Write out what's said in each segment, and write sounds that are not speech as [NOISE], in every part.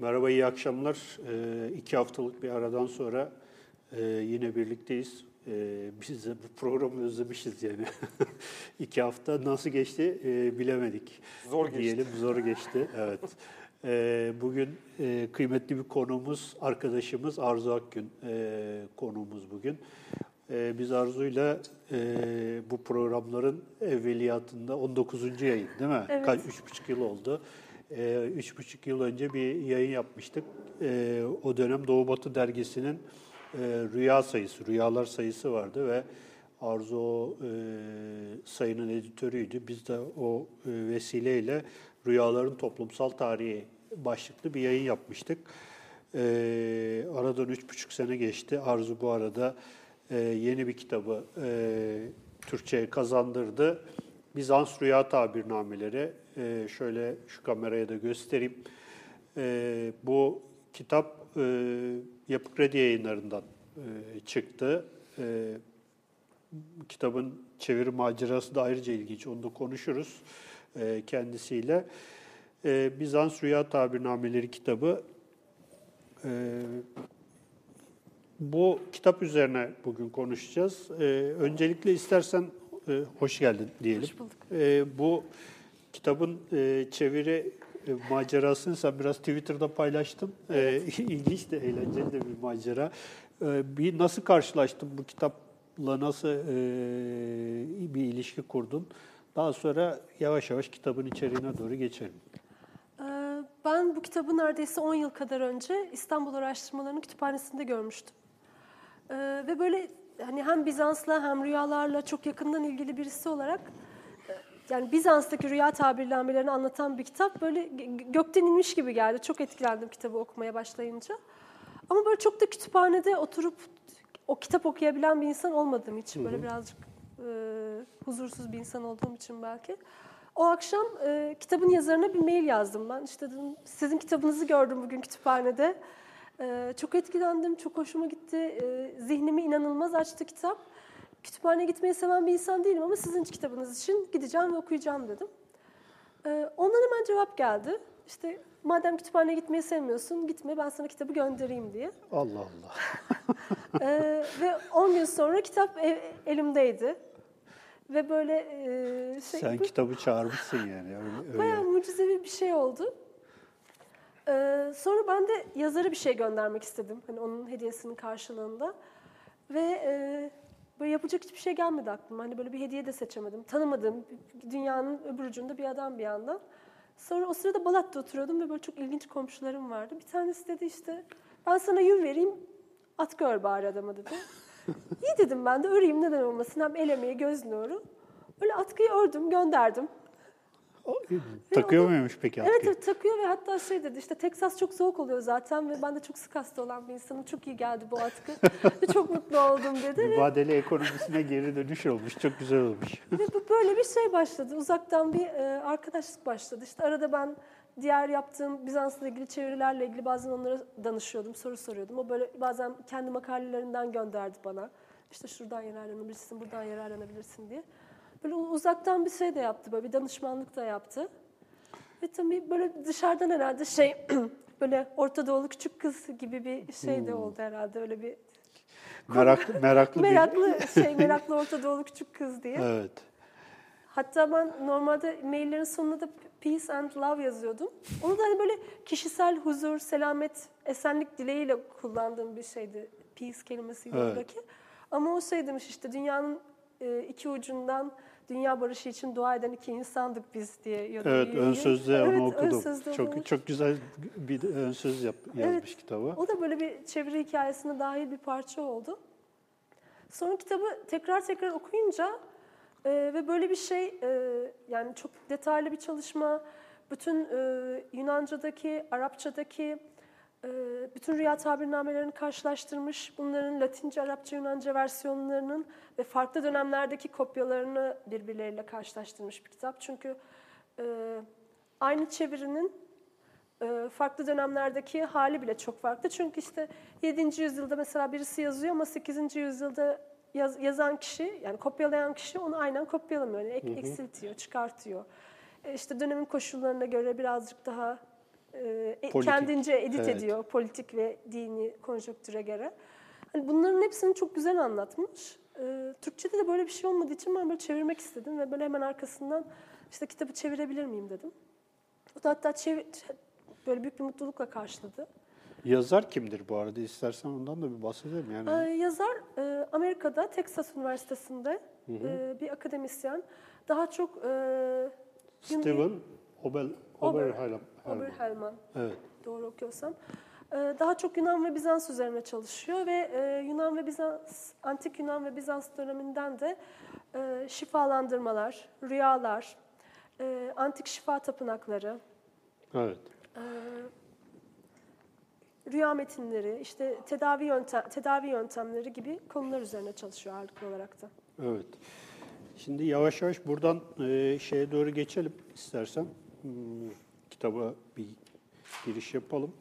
Merhaba, iyi akşamlar. Ee, iki haftalık bir aradan sonra e, yine birlikteyiz. Ee, biz de bu programı özlemişiz yani. [LAUGHS] iki hafta nasıl geçti e, bilemedik. Zor geçti. Diyelim, zor geçti, evet. Ee, bugün e, kıymetli bir konuğumuz, arkadaşımız Arzu Akgün e, konuğumuz bugün. E, biz Arzu'yla e, bu programların evveliyatında 19. yayın değil mi? Evet. Kaç, üç buçuk yıl oldu. E, üç buçuk yıl önce bir yayın yapmıştık. E, o dönem Doğu Batı Dergisi'nin e, rüya sayısı, rüyalar sayısı vardı ve Arzu e, sayının editörüydü. Biz de o e, vesileyle Rüyaların Toplumsal Tarihi başlıklı bir yayın yapmıştık. E, aradan üç buçuk sene geçti. Arzu bu arada yeni bir kitabı Türkçe'ye kazandırdı. Bizans Rüya Tabirnameleri. E, şöyle şu kameraya da göstereyim. E, bu kitap e, Yapı Kredi yayınlarından e, çıktı. E, kitabın çeviri macerası da ayrıca ilginç. Onu da konuşuruz e, kendisiyle. E, Bizans Rüya Tabirnameleri kitabı e, bu kitap üzerine bugün konuşacağız. Ee, öncelikle istersen e, hoş geldin diyelim. Hoş bulduk. Ee, bu kitabın e, çeviri e, macerasını sen biraz Twitter'da paylaştın. Ee, [LAUGHS] ilginç de eğlenceli de bir macera. Ee, bir nasıl karşılaştın bu kitapla nasıl e, bir ilişki kurdun? Daha sonra yavaş yavaş kitabın içeriğine doğru geçelim. Ee, Ben bu kitabı neredeyse 10 yıl kadar önce İstanbul Araştırmalarının kütüphanesinde görmüştüm. Ee, Ve böyle hani hem Bizans'la hem rüyalarla çok yakından ilgili birisi olarak e, yani Bizans'taki rüya tabirnamelerini anlatan bir kitap böyle gö- gökten inmiş gibi geldi. Çok etkilendim kitabı okumaya başlayınca. Ama böyle çok da kütüphanede oturup o kitap okuyabilen bir insan olmadığım için böyle birazcık e, huzursuz bir insan olduğum için belki. O akşam e, kitabın yazarına bir mail yazdım ben. İşte dedim sizin kitabınızı gördüm bugün kütüphanede. E, çok etkilendim, çok hoşuma gitti. E, zihnimi inanılmaz açtı kitap. Kütüphaneye gitmeyi seven bir insan değilim ama sizin kitabınız için gideceğim ve okuyacağım dedim. E, ondan hemen cevap geldi. İşte madem kütüphaneye gitmeyi sevmiyorsun gitme ben sana kitabı göndereyim diye. Allah Allah. [LAUGHS] Ee, ve 10 gün sonra kitap e- elimdeydi. Ve böyle e, şey, Sen bu kitabı çağırmışsın yani. Öyle, [LAUGHS] öyle. bayağı mucizevi bir şey oldu. Ee, sonra ben de yazara bir şey göndermek istedim. Hani onun hediyesinin karşılığında. Ve e, böyle yapacak hiçbir şey gelmedi aklıma. Hani böyle bir hediye de seçemedim. Tanımadığım, dünyanın öbür ucunda bir adam bir yandan. Sonra o sırada Balat'ta oturuyordum ve böyle çok ilginç komşularım vardı. Bir tanesi dedi işte ben sana yün vereyim at gör bari adama dedi. [LAUGHS] İyi dedim ben de öreyim neden olmasın hem el emeği göz nuru. Öyle atkıyı ördüm gönderdim. Takıyor o da- muymuş peki Evet, atkıyı? evet takıyor ve hatta şey dedi işte Texas çok soğuk oluyor zaten ve ben de çok sık hasta olan bir insanım. Çok iyi geldi bu atkı. [LAUGHS] ve çok mutlu oldum dedi. Mübadele ekonomisine geri dönüş olmuş. Çok güzel olmuş. ve böyle bir şey başladı. Uzaktan bir e, arkadaşlık başladı. İşte arada ben diğer yaptığım Bizans'la ilgili çevirilerle ilgili bazen onlara danışıyordum, soru soruyordum. O böyle bazen kendi makalelerinden gönderdi bana. İşte şuradan yararlanabilirsin, buradan yararlanabilirsin diye. Böyle uzaktan bir şey de yaptı, böyle bir danışmanlık da yaptı. Ve tabii böyle dışarıdan herhalde şey [CLEARS THROAT] böyle Orta Doğulu küçük kız gibi bir şey de oldu herhalde öyle bir Meraklı, meraklı bir... şey [LAUGHS] meraklı Orta Doğulu küçük kız diye. Evet. Hatta ben normalde maillerin sonuna da peace and love yazıyordum. Onu da hani böyle kişisel huzur, selamet, esenlik dileğiyle kullandığım bir şeydi. Peace kelimesiydi Evet. oradaki. Ama o şey demiş işte dünyanın iki ucundan dünya barışı için dua eden iki insandık biz diye. yazıyor. Evet, ön sözde onu Evet, ön okudum. sözde çok onu- çok güzel bir ön söz yap, yazmış Evet. kitabı. O da böyle bir çeviri hikayesine dahil bir parça oldu. Sonra kitabı tekrar tekrar okuyunca e, ve böyle bir şey e, yani çok detaylı bir çalışma, bütün e, Yunanca'daki, Arapça'daki e, bütün rüya tabirnamelerini karşılaştırmış, bunların Latince, Arapça, Yunanca versiyonlarının ve farklı dönemlerdeki kopyalarını birbirleriyle karşılaştırmış bir kitap. Çünkü e, aynı çevirinin e, farklı dönemlerdeki hali bile çok farklı. Çünkü işte 7. yüzyılda mesela birisi yazıyor ama 8. yüzyılda yaz- yazan kişi, yani kopyalayan kişi onu aynen kopyalamıyor. Yani ek- eksiltiyor, çıkartıyor. E, işte dönemin koşullarına göre birazcık daha e, Politik, kendince edit evet. ediyor politik ve dini konjonktüre göre. Hani bunların hepsini çok güzel anlatmış. E, Türkçe'de de böyle bir şey olmadığı için ben böyle çevirmek istedim ve böyle hemen arkasından işte kitabı çevirebilir miyim dedim. O da hatta çevir, böyle büyük bir mutlulukla karşıladı. Yazar kimdir bu arada? İstersen ondan da bir bahsedelim. Yani Ee, yazar e, Amerika'da Texas Üniversitesi'nde e, bir akademisyen. Daha çok e, Steven Obel, Ober- Oberheim. Oberhelman, Evet. doğru okuyorsam. E, daha çok Yunan ve Bizans üzerine çalışıyor ve e, Yunan ve Bizans, antik Yunan ve Bizans döneminden de e, şifalandırmalar, rüyalar, e, antik şifa tapınakları, Evet. rüya metinleri, işte tedavi yöntem, tedavi yöntemleri gibi konular üzerine çalışıyor ağırlıklı olarak da. Evet. Şimdi yavaş yavaş buradan şeye doğru geçelim istersen. Kitaba bir giriş yapalım.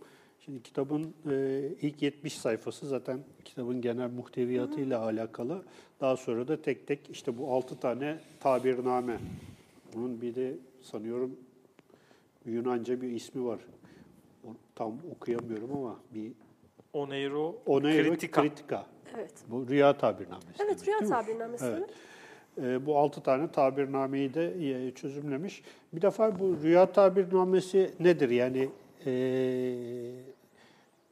Şimdi kitabın e, ilk 70 sayfası zaten kitabın genel muhteviyatıyla alakalı. Daha sonra da tek tek işte bu 6 tane tabirname. Bunun bir de sanıyorum Yunanca bir ismi var. Tam okuyamıyorum ama bir Oneiro, Oneiro Kritika. Kritika. Evet. Bu rüya tabirnamesi. Evet, demek, rüya tabirnamesi. Evet. Ee, bu altı tane tabirnameyi de e, çözümlemiş. Bir defa bu rüya tabirnamesi nedir? Yani e,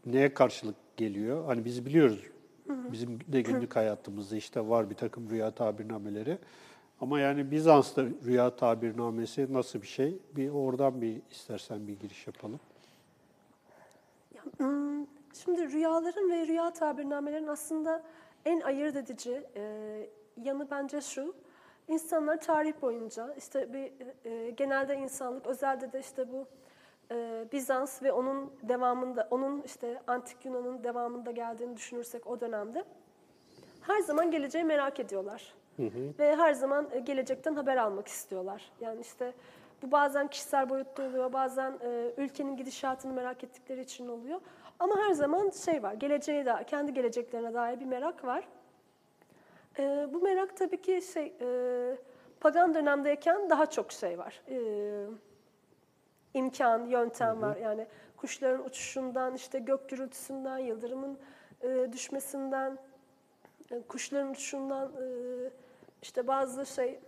neye karşılık geliyor? Hani biz biliyoruz. Bizim de günlük hayatımızda işte var bir takım rüya tabirnameleri. Ama yani Bizans'ta rüya tabirnamesi nasıl bir şey? Bir oradan bir istersen bir giriş yapalım. Şimdi rüyaların ve rüya tabirnamelerin aslında en ayırt edici e, yanı bence şu. İnsanlar tarih boyunca işte bir e, genelde insanlık özelde de işte bu e, Bizans ve onun devamında onun işte antik Yunan'ın devamında geldiğini düşünürsek o dönemde her zaman geleceği merak ediyorlar. Ve her zaman e, gelecekten haber almak istiyorlar. Yani işte bu bazen kişisel boyutta oluyor, bazen e, ülkenin gidişatını merak ettikleri için oluyor. Ama her zaman şey var, geleceğe dair, kendi geleceklerine dair bir merak var. E, bu merak tabii ki şey, e, pagan dönemdeyken daha çok şey var. E, imkan, yöntem var. Yani kuşların uçuşundan, işte gök gürültüsünden, yıldırımın e, düşmesinden, e, kuşların uçuşundan, e, işte bazı şey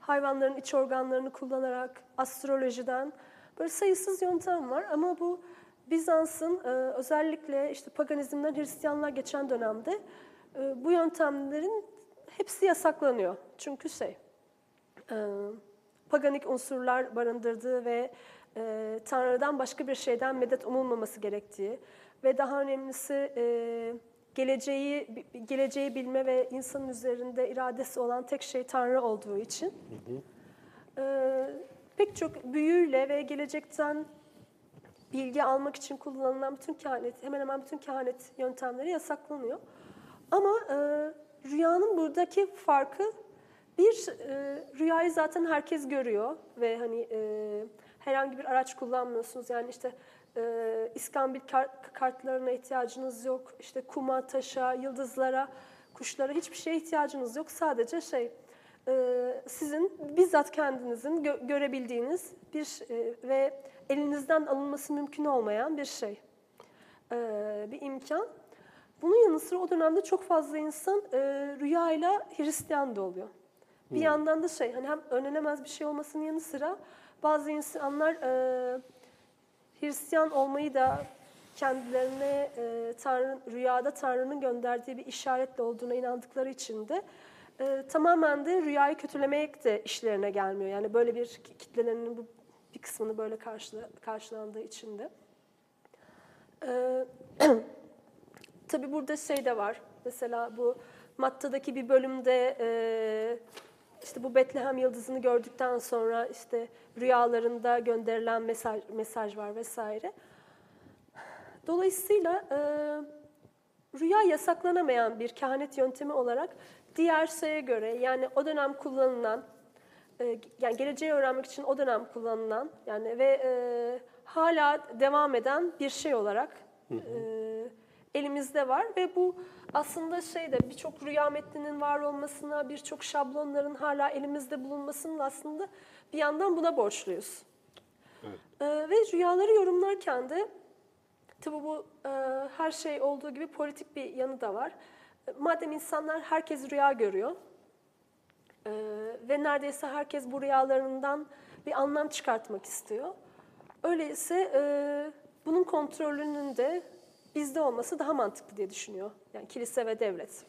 hayvanların iç organlarını kullanarak, astrolojiden böyle sayısız yöntem var. Ama bu Bizans'ın e, özellikle işte paganizmden Hristiyanlığa geçen dönemde e, bu yöntemlerin hepsi yasaklanıyor. Çünkü şey, e, paganik unsurlar barındırdığı ve e, Tanrı'dan başka bir şeyden medet umulmaması gerektiği ve daha önemlisi e, geleceği geleceği bilme ve insanın üzerinde iradesi olan tek şey Tanrı olduğu için e, pek çok büyüyle ve gelecekten bilgi almak için kullanılan bütün kehanet, hemen hemen bütün kehanet yöntemleri yasaklanıyor. Ama e, rüyanın buradaki farkı bir e, rüyayı zaten herkes görüyor ve hani e, herhangi bir araç kullanmıyorsunuz. Yani işte e, iskambil kar- kartlarına ihtiyacınız yok. İşte kuma, taşa, yıldızlara, kuşlara hiçbir şeye ihtiyacınız yok. Sadece şey e, sizin bizzat kendinizin gö- görebildiğiniz bir e, ve elinizden alınması mümkün olmayan bir şey. E, bir imkan. Bunun yanı sıra o dönemde çok fazla insan e, rüyayla Hristiyan da oluyor. Bir yandan da şey hani hem önlenemez bir şey olmasının yanı sıra bazı insanlar e, Hristiyan olmayı da kendilerine e, Tanrı, rüyada Tanrı'nın gönderdiği bir işaretle olduğuna inandıkları için de e, tamamen de rüyayı kötülemek de işlerine gelmiyor. Yani böyle bir kitlelerinin bu bir kısmını böyle karşıla, karşılandığı için de. E, [CLEARS THROAT] tabii burada şey de var. Mesela bu Matta'daki bir bölümde e, işte bu Betlehem yıldızını gördükten sonra işte rüyalarında gönderilen mesaj mesaj var vesaire. Dolayısıyla e, rüya yasaklanamayan bir kehanet yöntemi olarak diğer şeye göre yani o dönem kullanılan e, yani geleceği öğrenmek için o dönem kullanılan yani ve e, hala devam eden bir şey olarak e, elimizde var ve bu aslında şeyde birçok rüya metninin var olmasına, birçok şablonların hala elimizde bulunmasının aslında bir yandan buna borçluyuz. Ee, ve rüyaları yorumlarken de tabii bu e, her şey olduğu gibi politik bir yanı da var. Madem insanlar herkes rüya görüyor e, ve neredeyse herkes bu rüyalarından bir anlam çıkartmak istiyor. Öyleyse e, bunun kontrolünün de bizde olması daha mantıklı diye düşünüyor. Yani kilise ve devlet.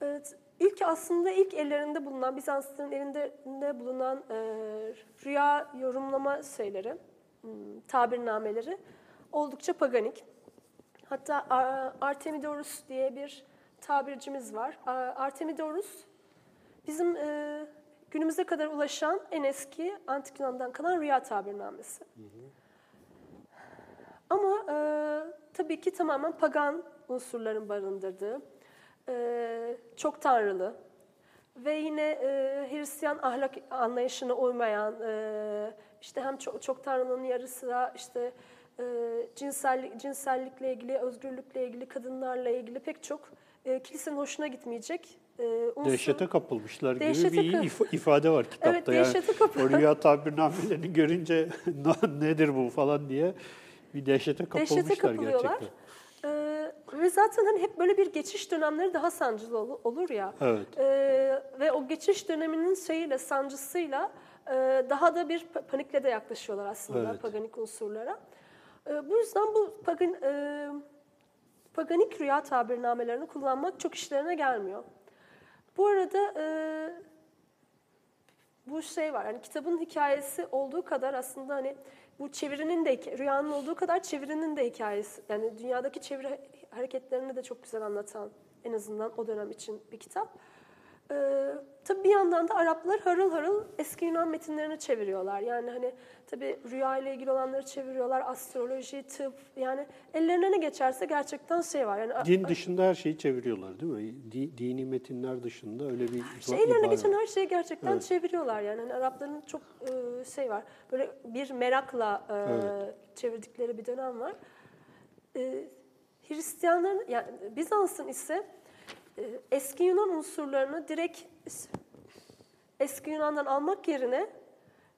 Evet, ilk aslında ilk ellerinde bulunan, Bizanslıların elinde bulunan e, rüya yorumlama şeyleri, hmm, tabirnameleri oldukça paganik. Hatta Artemidorus diye bir tabircimiz var. Artemidorus bizim e, günümüze kadar ulaşan en eski Antik Yunan'dan kalan rüya tabirnamesi. Ama e, tabii ki tamamen pagan unsurların barındırdığı, e, çok tanrılı ve yine e, Hristiyan ahlak anlayışına uymayan, e, işte hem çok, çok tanrının yarısı da işte e, cinsellik, cinsellikle ilgili, özgürlükle ilgili, kadınlarla ilgili pek çok e, kilisenin hoşuna gitmeyecek e, unsur. Dehşete kapılmışlar gibi Dehşete bir if- ifade var kitapta. Evet, dehşete yani o rüya tabirnamelerini görünce [LAUGHS] "Na- nedir bu falan diye bir dehşete kapılmışlar Dehşete kapılıyorlar. gerçekten. Ee, ve zaten hani hep böyle bir geçiş dönemleri daha sancılı ol- olur ya. Evet. Ee, ve o geçiş döneminin şeyiyle, sancısıyla e, daha da bir pa- panikle de yaklaşıyorlar aslında Evet. paganik unsurlara. Ee, bu yüzden bu pagan, e, paganik rüya tabirnamelerini kullanmak çok işlerine gelmiyor. Bu arada e, bu şey var. Yani kitabın hikayesi olduğu kadar aslında hani bu çevirinin de rüyanın olduğu kadar çevirinin de hikayesi. Yani dünyadaki çeviri hareketlerini de çok güzel anlatan en azından o dönem için bir kitap. Ee, tabii bir yandan da Araplar harıl harıl eski Yunan metinlerini çeviriyorlar. Yani hani tabii rüya ile ilgili olanları çeviriyorlar. Astroloji, tıp yani ellerine ne geçerse gerçekten şey var. Yani Din dışında her şeyi çeviriyorlar değil mi? Di- dini metinler dışında öyle bir iba- ellerine geçen her şeyi gerçekten Evet. çeviriyorlar yani. Hani Arapların çok e, şey var. Böyle bir merakla e, Evet. çevirdikleri bir dönem var. E, Hristiyanların yani Bizans'ın ise eski Yunan unsurlarını direkt eski Yunan'dan almak yerine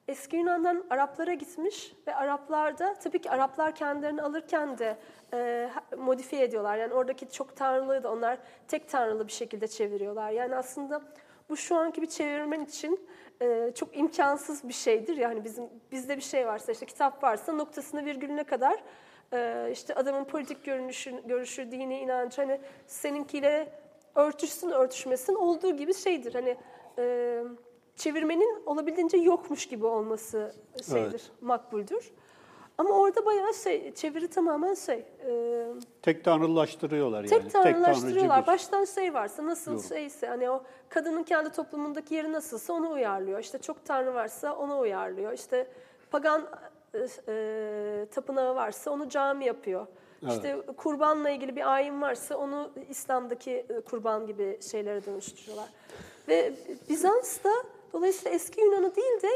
eski Yunan'dan Araplara gitmiş ve Araplarda tabii ki Araplar kendilerini alırken de e, modifiye ediyorlar. Yani oradaki çok tanrılığı da onlar tek tanrılı bir şekilde çeviriyorlar. Yani aslında bu şu anki bir çevirmen için e, çok imkansız bir şeydir. Yani bizim bizde bir şey varsa işte kitap varsa noktasına virgülüne kadar e, işte adamın politik görünüşü, görüşü, dini inancı hani seninkiyle örtüşsün örtüşmesin olduğu gibi şeydir. Hani e, çevirmenin olabildiğince yokmuş gibi olması şeydir, Evet. makbuldür. Ama orada bayağı şey, çeviri tamamen şey, e, Tek tanrılaştırıyorlar yani. tek tanrılaştırıyorlar. bir- Baştan şey varsa, nasıl Yorum. şeyse, hani o kadının kendi toplumundaki yeri nasılsa onu uyarlıyor. İşte çok tanrı varsa onu uyarlıyor. İşte pagan e, tapınağı varsa onu cami yapıyor. İşte kurbanla ilgili bir ayin varsa onu İslam'daki e, kurban gibi şeylere dönüştürüyorlar. Ve Bizans da dolayısıyla eski Yunan'ı değil de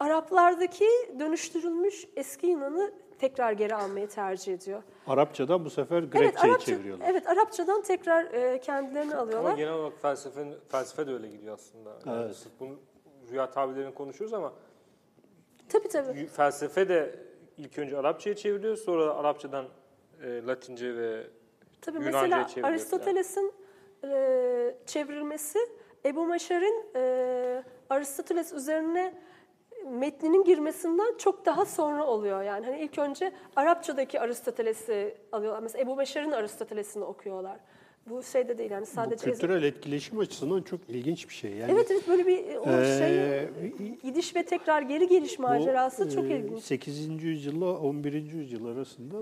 Araplardaki dönüştürülmüş eski Yunan'ı tekrar geri almayı tercih ediyor. Arapçadan bu sefer Grekçeyi çeviriyorlar. Evet, Arapçadan tekrar e, kendilerini Ama alıyorlar. genel olarak felsefe, felsefe de öyle gidiyor aslında. Yani Evet. sırf bunu rüya tabirlerini konuşuyoruz ama Tabii tabii. felsefe de ilk önce Arapçaya çevriliyor, sonra Arapçadan e, Latince ve Tabii Yunanca'ya mesela çevriliyor Aristoteles'in e, çevrilmesi Ebu Maşar'ın e, Aristoteles üzerine metninin girmesinden çok daha sonra oluyor. Yani hani ilk önce Arapçadaki Aristoteles'i alıyorlar. Mesela Ebu Maşar'ın Aristoteles'ini okuyorlar. Bu şey de değil yani Bu sadece... kültürel etkileşim açısından çok ilginç bir şey. Yani Evet evet böyle bir o Ee, şey gidiş ve tekrar geri geliş macerası çok e, ilginç. 8. yüzyılla 11. yüzyıl arasında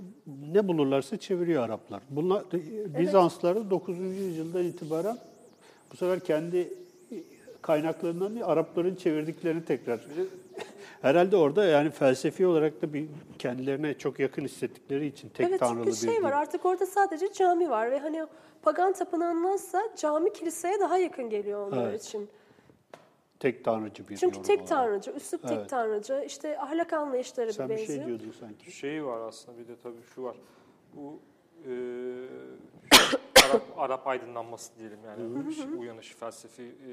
ne bulurlarsa çeviriyor Araplar. Bunlar Bizanslılar da 9. yüzyıldan itibaren bu sefer kendi kaynaklarından değil, Arapların çevirdiklerini tekrar [LAUGHS] Herhalde orada yani felsefi olarak da bir kendilerine çok yakın hissettikleri için tek evet tanrılı çünkü bir şey var din. artık orada sadece cami var ve hani pagan tapınağındansa cami kiliseye daha yakın geliyor onlar Evet. için. tek tanrıcı bir Çünkü tek olarak. tanrıcı, üslup tek Evet. tanrıcı, işte ahlak anlayışları Sen bir bir benziyor. şey diyordun sanki. şey var aslında bir de tabii şu var. Bu e, [COUGHS] Arap, Arap aydınlanması diyelim yani uyanış felsefi e,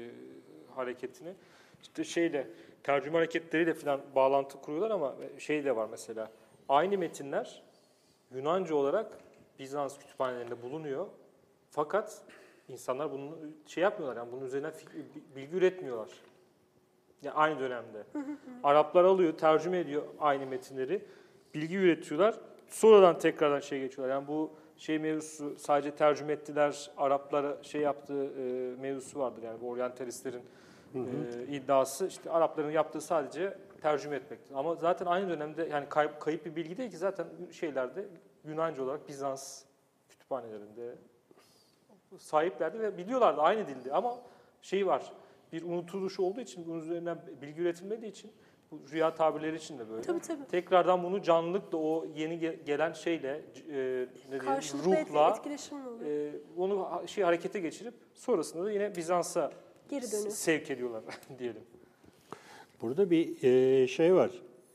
hareketini. işte şeyle tercüme hareketleriyle falan bağlantı kuruyorlar ama şey de var mesela. Aynı metinler Yunanca olarak Bizans kütüphanelerinde bulunuyor. Fakat insanlar bunu şey yapmıyorlar yani bunun üzerine bilgi üretmiyorlar. Yani aynı dönemde. Araplar alıyor, tercüme ediyor aynı metinleri. Bilgi üretiyorlar. Sonradan tekrardan şey geçiyorlar. Yani bu şey mevzusu sadece tercüme ettiler, Araplara şey yaptığı e, mevzusu vardır. Yani bu oryantalistlerin e, iddiası işte Arapların yaptığı sadece tercüme etmektir. Ama zaten aynı dönemde yani kayıp, kayıp bir bilgi değil ki zaten şeylerde Yunanca olarak Bizans kütüphanelerinde sahiplerdi ve biliyorlardı aynı dildi ama şey var bir unutuluş olduğu için bunun üzerinden bilgi üretilmediği için bu rüya tabirleri için de böyle. Tabii tabii. Tekrardan bunu canlılıkla o yeni ge- gelen şeyle e, ne Karşılıklı et- ruhla e, onu şey harekete geçirip sonrasında da yine Bizans'a Geri sevk ediyorlar [LAUGHS] diyelim. Burada bir e, şey var,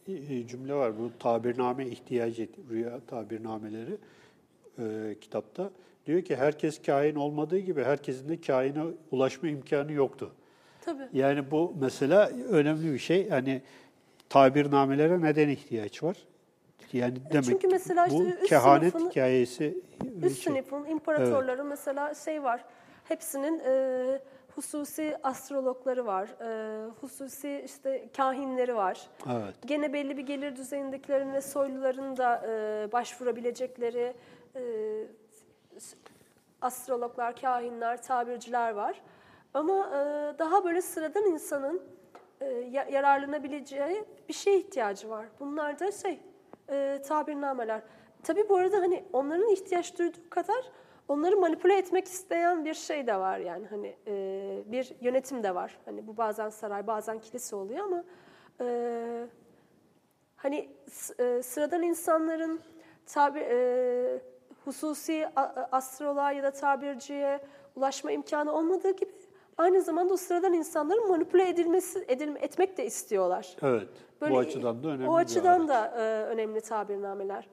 e, cümle var. Bu tabirname ihtiyacı, rüya tabirnameleri e, kitapta. Diyor ki herkes kain olmadığı gibi herkesin de kaine ulaşma imkanı yoktu. Tabii. Yani bu mesela önemli bir şey. Hani tabirnamelere neden ihtiyaç var? Yani demek çünkü mesela bu işte üst kehanet sınıfını- hikayesi Üst şey. sınıfın imparatorları mesela şey var. Hepsinin e, hususi astrologları var. E, hususi işte kahinleri var. Evet. Gene belli bir gelir düzeyindekilerin ve soyluların da e, başvurabilecekleri e, astrologlar, kahinler, tabirciler var. Ama e, daha böyle sıradan insanın e, ya- yararlanabileceği bir şeye ihtiyacı var. Bunlar da şey, e, tabirnameler. Tabii bu arada hani onların ihtiyaç duyduğu kadar onları manipüle etmek isteyen bir şey de var yani hani bir yönetim de var. Hani bu bazen saray, bazen kilise oluyor ama hani sıradan insanların tabi hususi astroloğa ya da tabirciye ulaşma imkanı olmadığı gibi aynı zamanda o sıradan insanların manipüle edilmesi edilme, etmek de istiyorlar. Evet. Böyle- bu açıdan da önemli. O açıdan da e, önemli tabirnameler.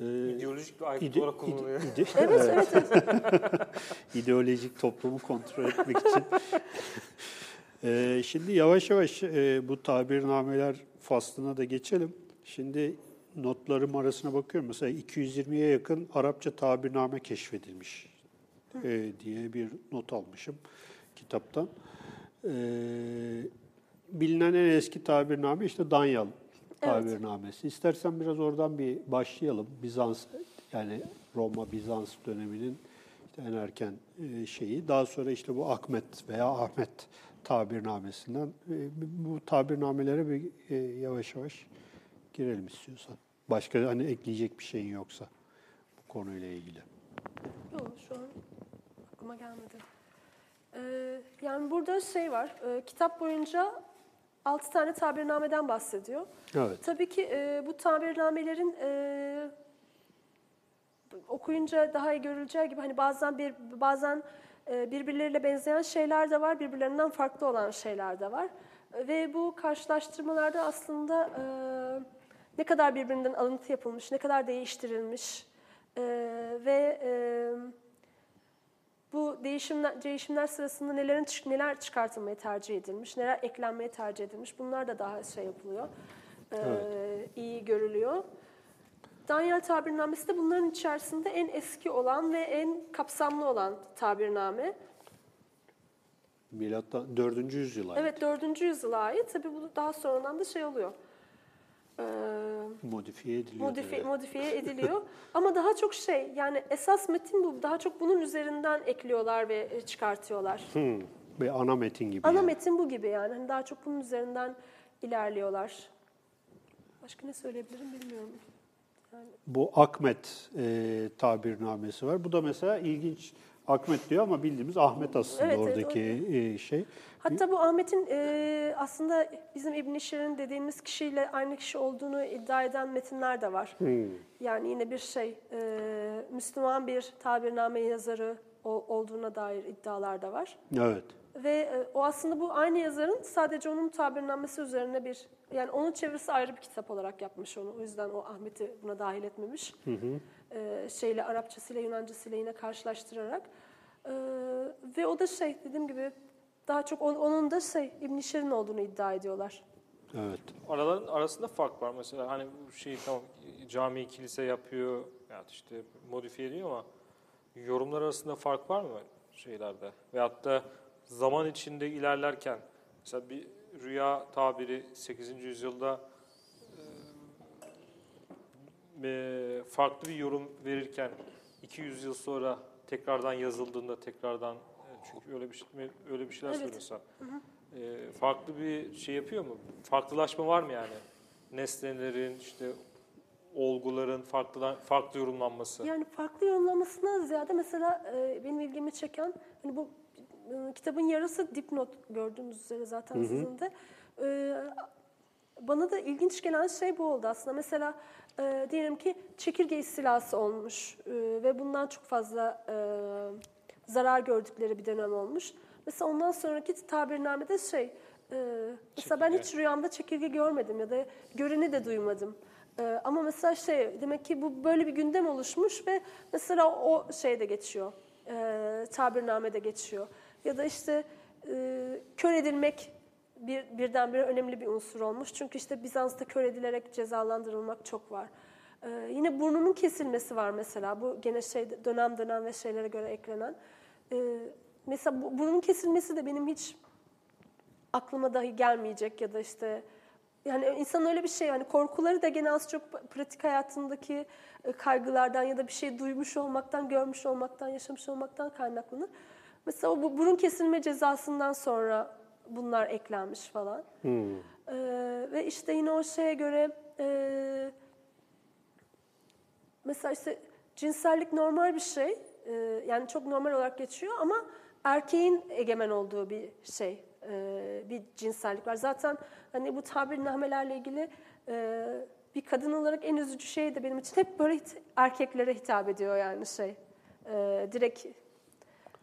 Ee, İdeolojik bir aygıt ide- olarak kullanılıyor. ide- ide- Evet, evet, evet. [LAUGHS] ideolojik toplumu kontrol etmek için. [LAUGHS] Ee, şimdi yavaş yavaş e, bu tabirnameler faslına da geçelim. Şimdi notlarım arasına bakıyorum. Mesela 220'ye yakın Arapça tabirname keşfedilmiş e, diye bir not almışım kitaptan. Ee, bilinen en eski tabirname işte Danyal tabirnamesi. İstersen biraz oradan bir başlayalım. Bizans yani Roma Bizans döneminin işte en erken e, şeyi. Daha sonra işte bu Ahmet veya Ahmet tabirnamesinden e, bu tabirnamelere bir e, yavaş yavaş girelim istiyorsan. Başka hani ekleyecek bir şeyin yoksa bu konuyla ilgili. Yok şu an aklıma gelmedi. Ee, yani burada şey var, e, kitap boyunca 6 tane tabirnameden bahsediyor. Evet. Tabii ki e, bu tabirnamelerin e, okuyunca daha iyi görüleceği gibi hani bazen bir bazen e, birbirleriyle benzeyen şeyler de var, birbirlerinden farklı olan şeyler de var. E, Ve bu karşılaştırmalarda aslında e, ne kadar birbirinden alıntı yapılmış, ne kadar değiştirilmiş e, ve e, bu değişimler, değişimler sırasında nelerin neler çıkartılmaya tercih edilmiş, neler eklenmeye tercih edilmiş bunlar da daha şey yapılıyor, e, iyi görülüyor. Daniel tabirnamesi de bunların içerisinde en eski olan ve en kapsamlı olan tabirname. Milattan 4. yüzyıla ait. Evet 4. yüzyıla ait. Tabii bu daha sonradan da şey oluyor. Modifiye ediliyor. modifi- modifiye ediliyor. [LAUGHS] Ama daha çok şey yani esas metin bu. Daha çok bunun üzerinden ekliyorlar ve e, çıkartıyorlar. Hmm. Ve ana metin gibi. Ana yani. metin bu gibi yani. Hani daha çok bunun üzerinden ilerliyorlar. Başka ne söyleyebilirim bilmiyorum. Bu Akmet e, tabirnamesi var. Bu da mesela ilginç. Akmet diyor ama bildiğimiz Ahmet aslında Evet, evet, oradaki e, şey. Hatta bu Ahmet'in e, aslında bizim İbn Şir'in dediğimiz kişiyle aynı kişi olduğunu iddia eden metinler de var. Yani yine bir şey, e, Müslüman bir tabirname yazarı o- olduğuna dair iddialar da var. Evet. Ve e, o aslında bu aynı yazarın sadece onun tabirnamesi üzerine bir, yani onun çevirisi ayrı bir kitap olarak yapmış onu. O yüzden o Ahmet'i buna dahil etmemiş. E, şeyle Arapçasıyla Yunancasıyla yine karşılaştırarak. E, ve o da şey dediğim gibi daha çok on- onun da şey İbn Şirin olduğunu iddia ediyorlar. Evet. Araların arasında fark var mesela hani bu şey tamam cami kilise yapıyor ya işte modifiye ediyor ama yorumlar arasında fark var mı şeylerde veyahut da zaman içinde ilerlerken mesela bir rüya tabiri 8. yüzyılda e, farklı bir yorum verirken 200 yıl sonra tekrardan yazıldığında tekrardan e, çünkü öyle bir şey, öyle bir şeyler Evet. söylüyorsa e, farklı bir şey yapıyor mu? Farklılaşma var mı yani? Nesnelerin işte olguların farklı farklı yorumlanması. Yani farklı yorumlamasından ziyade mesela e, benim ilgimi çeken hani bu e, kitabın yarısı dipnot gördüğünüz üzere zaten sizin de. E, bana da ilginç gelen şey bu oldu aslında. Mesela e, diyelim ki çekirge istilası olmuş e, ve bundan çok fazla e, zarar gördükleri bir dönem olmuş. Mesela ondan sonraki tabirnamede şey, e, mesela ben hiç rüyamda çekirge görmedim ya da göreni de duymadım. E, ama mesela şey, demek ki bu böyle bir gündem oluşmuş ve mesela o şeyde geçiyor, e, tabirnamede geçiyor. Ya da işte e, kör edilmek bir, birdenbire önemli bir unsur olmuş. Çünkü işte Bizans'ta kör edilerek cezalandırılmak çok var. Ee, yine burnunun kesilmesi var mesela. Bu gene şey dönem dönem ve şeylere göre eklenen. Ee, mesela bu, burnun kesilmesi de benim hiç aklıma dahi gelmeyecek ya da işte yani insan öyle bir şey yani korkuları da gene az çok pratik hayatındaki e, kaygılardan ya da bir şey duymuş olmaktan, görmüş olmaktan, yaşamış olmaktan kaynaklanır. Mesela bu burun kesilme cezasından sonra bunlar eklenmiş falan. Hmm. Ee, ve işte yine o şeye göre e, mesela işte cinsellik normal bir şey. Ee, yani çok normal olarak geçiyor ama erkeğin egemen olduğu bir şey. e, bir cinsellik var. Zaten hani bu tabirnamelerle ilgili e, bir kadın olarak en üzücü şey de benim için hep böyle hit- erkeklere hitap ediyor yani şey. E, direkt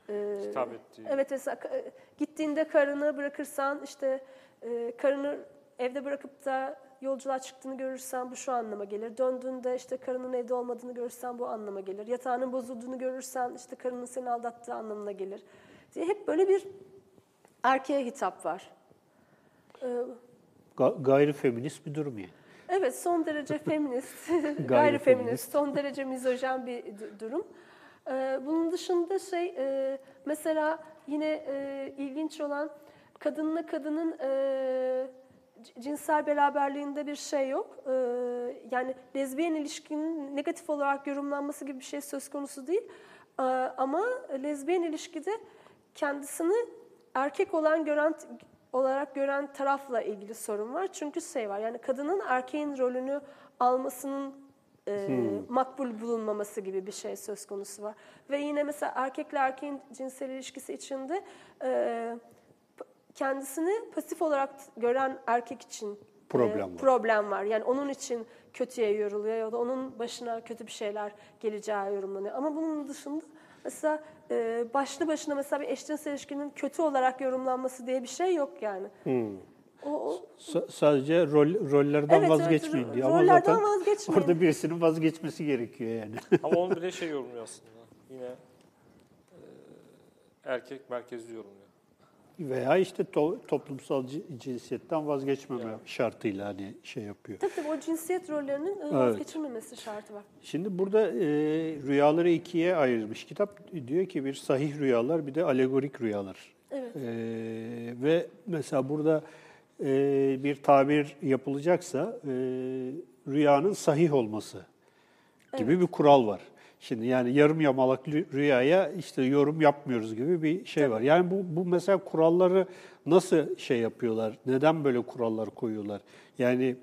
e, Hitap ettiği. Evet mesela e, gittiğinde karını bırakırsan işte e, karını evde bırakıp da yolculuğa çıktığını görürsen bu şu anlama gelir. Döndüğünde işte karının evde olmadığını görürsen bu anlama gelir. Yatağının bozulduğunu görürsen işte karının seni aldattığı anlamına gelir. Diye hep böyle bir erkeğe hitap var. E, Ga- gayri feminist bir durum yani. Evet, son derece feminist, [LAUGHS] gayri Gayri feminist, son derece mizojen bir durum. Ee, bunun dışında şey, e, mesela yine e, ilginç olan kadınla kadının e, cinsel beraberliğinde bir şey yok. Ee, yani lezbiyen ilişkinin negatif olarak yorumlanması gibi bir şey söz konusu değil. Ee, ama lezbiyen ilişkide kendisini erkek olan gören olarak gören tarafla ilgili sorun var. Çünkü şey var yani kadının erkeğin rolünü almasının e, makbul bulunmaması gibi bir şey söz konusu var. Ve yine mesela erkekle erkeğin cinsel ilişkisi içinde e, kendisini pasif olarak gören erkek için Problem e, var. problem var. Yani onun için kötüye yoruluyor ya da onun başına kötü bir şeyler geleceği yorumlanıyor. Ama bunun dışında mesela e, başlı başına mesela bir eşcinsel ilişkinin kötü olarak yorumlanması diye bir şey yok yani. O, o, Sa- sadece rol, rollerden Evet, evet, vazgeçmeyin ro- diyor. Ama rollerden zaten vazgeçmeyin. orada birisinin vazgeçmesi gerekiyor yani. [LAUGHS] Ama onu bile şey yorumluyor aslında. Yine e, erkek merkezli yorumluyor. Veya işte to- toplumsal ci- cinsiyetten vazgeçmeme şartıyla hani şey yapıyor. tabii tabii o cinsiyet rollerinin e, vazgeçilmemesi şartı var. Şimdi burada e, rüyaları ikiye ayırmış kitap. Diyor ki bir sahih rüyalar bir de alegorik rüyalar. Evet. E, ve mesela burada e, bir tabir yapılacaksa e, rüyanın sahih olması gibi bir kural var. Şimdi yani yarım yamalak rü- rüyaya işte yorum yapmıyoruz gibi bir şey var. Yani bu, bu mesela kuralları nasıl şey yapıyorlar? Neden böyle kurallar koyuyorlar? Yani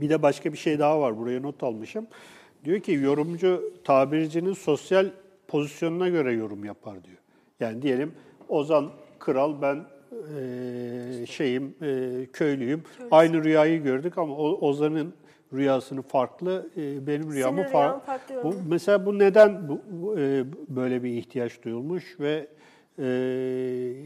bir de başka bir şey daha var. Buraya not almışım. Diyor ki yorumcu tabircinin sosyal pozisyonuna göre yorum yapar diyor. Yani diyelim Ozan kral ben eee, şeyim eee, köylüyüm. Aynı rüyayı gördük ama O- Ozan'ın rüyasını farklı, eee, benim rüyamı farklı. farklı Bu, mesela bu neden bu, bu, eee, böyle bir ihtiyaç duyulmuş ve eee,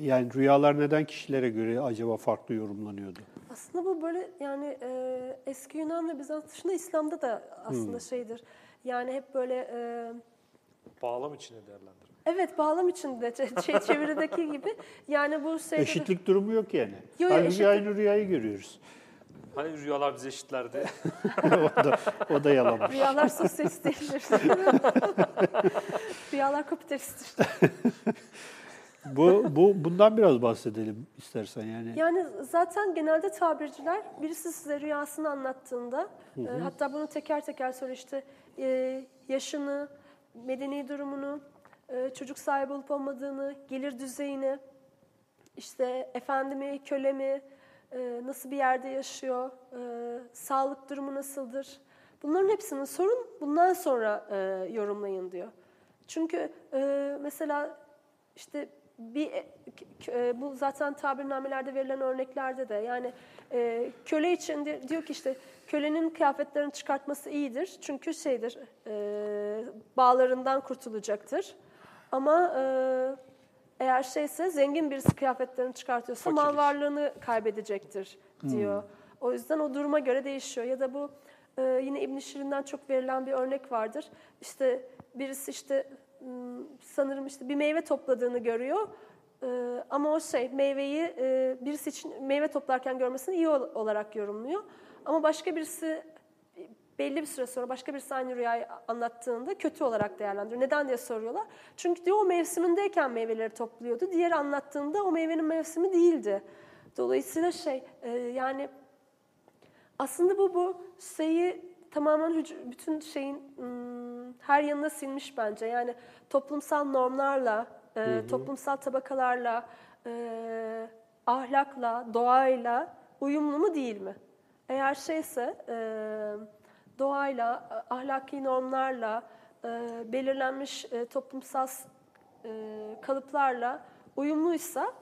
yani rüyalar neden kişilere göre acaba farklı yorumlanıyordu? Aslında bu böyle yani e, eski Yunan ve Bizans dışında İslam'da da aslında şeydir. Yani hep böyle e, Bağlam içinde değerlendirme. Evet bağlam içinde şey, çevirideki gibi. Yani bu şeyde de- Eşitlik durumu yok yani. Yok, Halbuki eşitlik- aynı rüyayı görüyoruz. Hani rüyalar bize eşitlerdi. [LAUGHS] [LAUGHS] o da, o da yalanmış. Rüyalar sosyalist değildir. [LAUGHS] Rüyalar kapitalisttir. Bu, bu bundan biraz bahsedelim istersen yani. Yani zaten genelde tabirciler birisi size rüyasını anlattığında e, hatta bunu teker teker söyle işte e, yaşını, medeni durumunu, çocuk sahibi olup olmadığını, gelir düzeyini, işte efendi mi, köle mi, e, nasıl bir yerde yaşıyor, e, sağlık durumu nasıldır? Bunların hepsinin sorun bundan sonra e, yorumlayın diyor. Çünkü e, mesela işte bir e, e, bu zaten tabirnamelerde verilen örneklerde de yani e, köle için di- diyor ki işte kölenin kıyafetlerini çıkartması iyidir çünkü şeydir e, bağlarından kurtulacaktır. Ama e, eğer şeyse zengin birisi kıyafetlerini çıkartıyorsa mal Fakir. varlığını kaybedecektir diyor. O yüzden o duruma göre değişiyor. Ya da bu e, yine İbn Şirin'den çok verilen bir örnek vardır. İşte birisi işte m, sanırım işte bir meyve topladığını görüyor. E, ama o şey meyveyi e, birisi için meyve toplarken görmesini iyi ol- olarak yorumluyor. Ama başka birisi belli bir süre sonra başka birisi aynı rüyayı anlattığında kötü olarak değerlendiriyor. Neden diye soruyorlar. Çünkü diyor o mevsimindeyken meyveleri topluyordu. Diğer anlattığında o meyvenin mevsimi değildi. Dolayısıyla şey e, yani aslında bu bu şeyi tamamen bütün şeyin her yanına silmiş bence. Yani toplumsal normlarla, e, toplumsal tabakalarla, e, ahlakla, doğayla uyumlu mu değil mi? Eğer şeyse e, doğayla, a- ahlaki normlarla, e, belirlenmiş e, toplumsal e, kalıplarla uyumluysa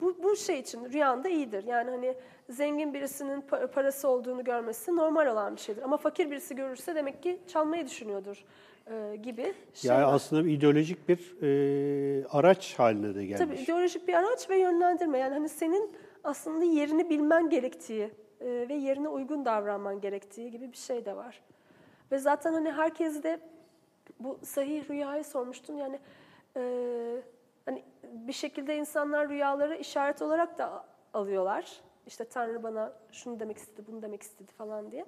bu, bu şey için rüyanda iyidir. Yani hani zengin birisinin pa- parası olduğunu görmesi normal olan bir şeydir. Ama fakir birisi görürse demek ki çalmayı düşünüyordur e, gibi şey Yani var. aslında bir ideolojik bir e, araç haline de gelmiş. Tabii ideolojik bir araç ve yönlendirme. Yani hani senin aslında yerini bilmen gerektiği e, ve yerine uygun davranman gerektiği gibi bir şey de var. Ve zaten hani herkes de bu sahih rüyayı sormuştun. Yani e, hani bir şekilde insanlar rüyaları işaret olarak da alıyorlar. İşte Tanrı bana şunu demek istedi, bunu demek istedi falan diye.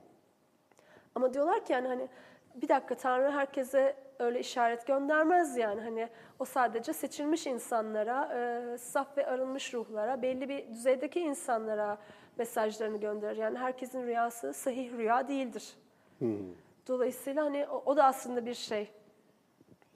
Ama diyorlar ki yani hani bir dakika Tanrı herkese öyle işaret göndermez yani hani o sadece seçilmiş insanlara, e, saf ve arınmış ruhlara, belli bir düzeydeki insanlara mesajlarını gönderir. Yani herkesin rüyası sahih rüya değildir. Dolayısıyla hani o, o da aslında bir şey.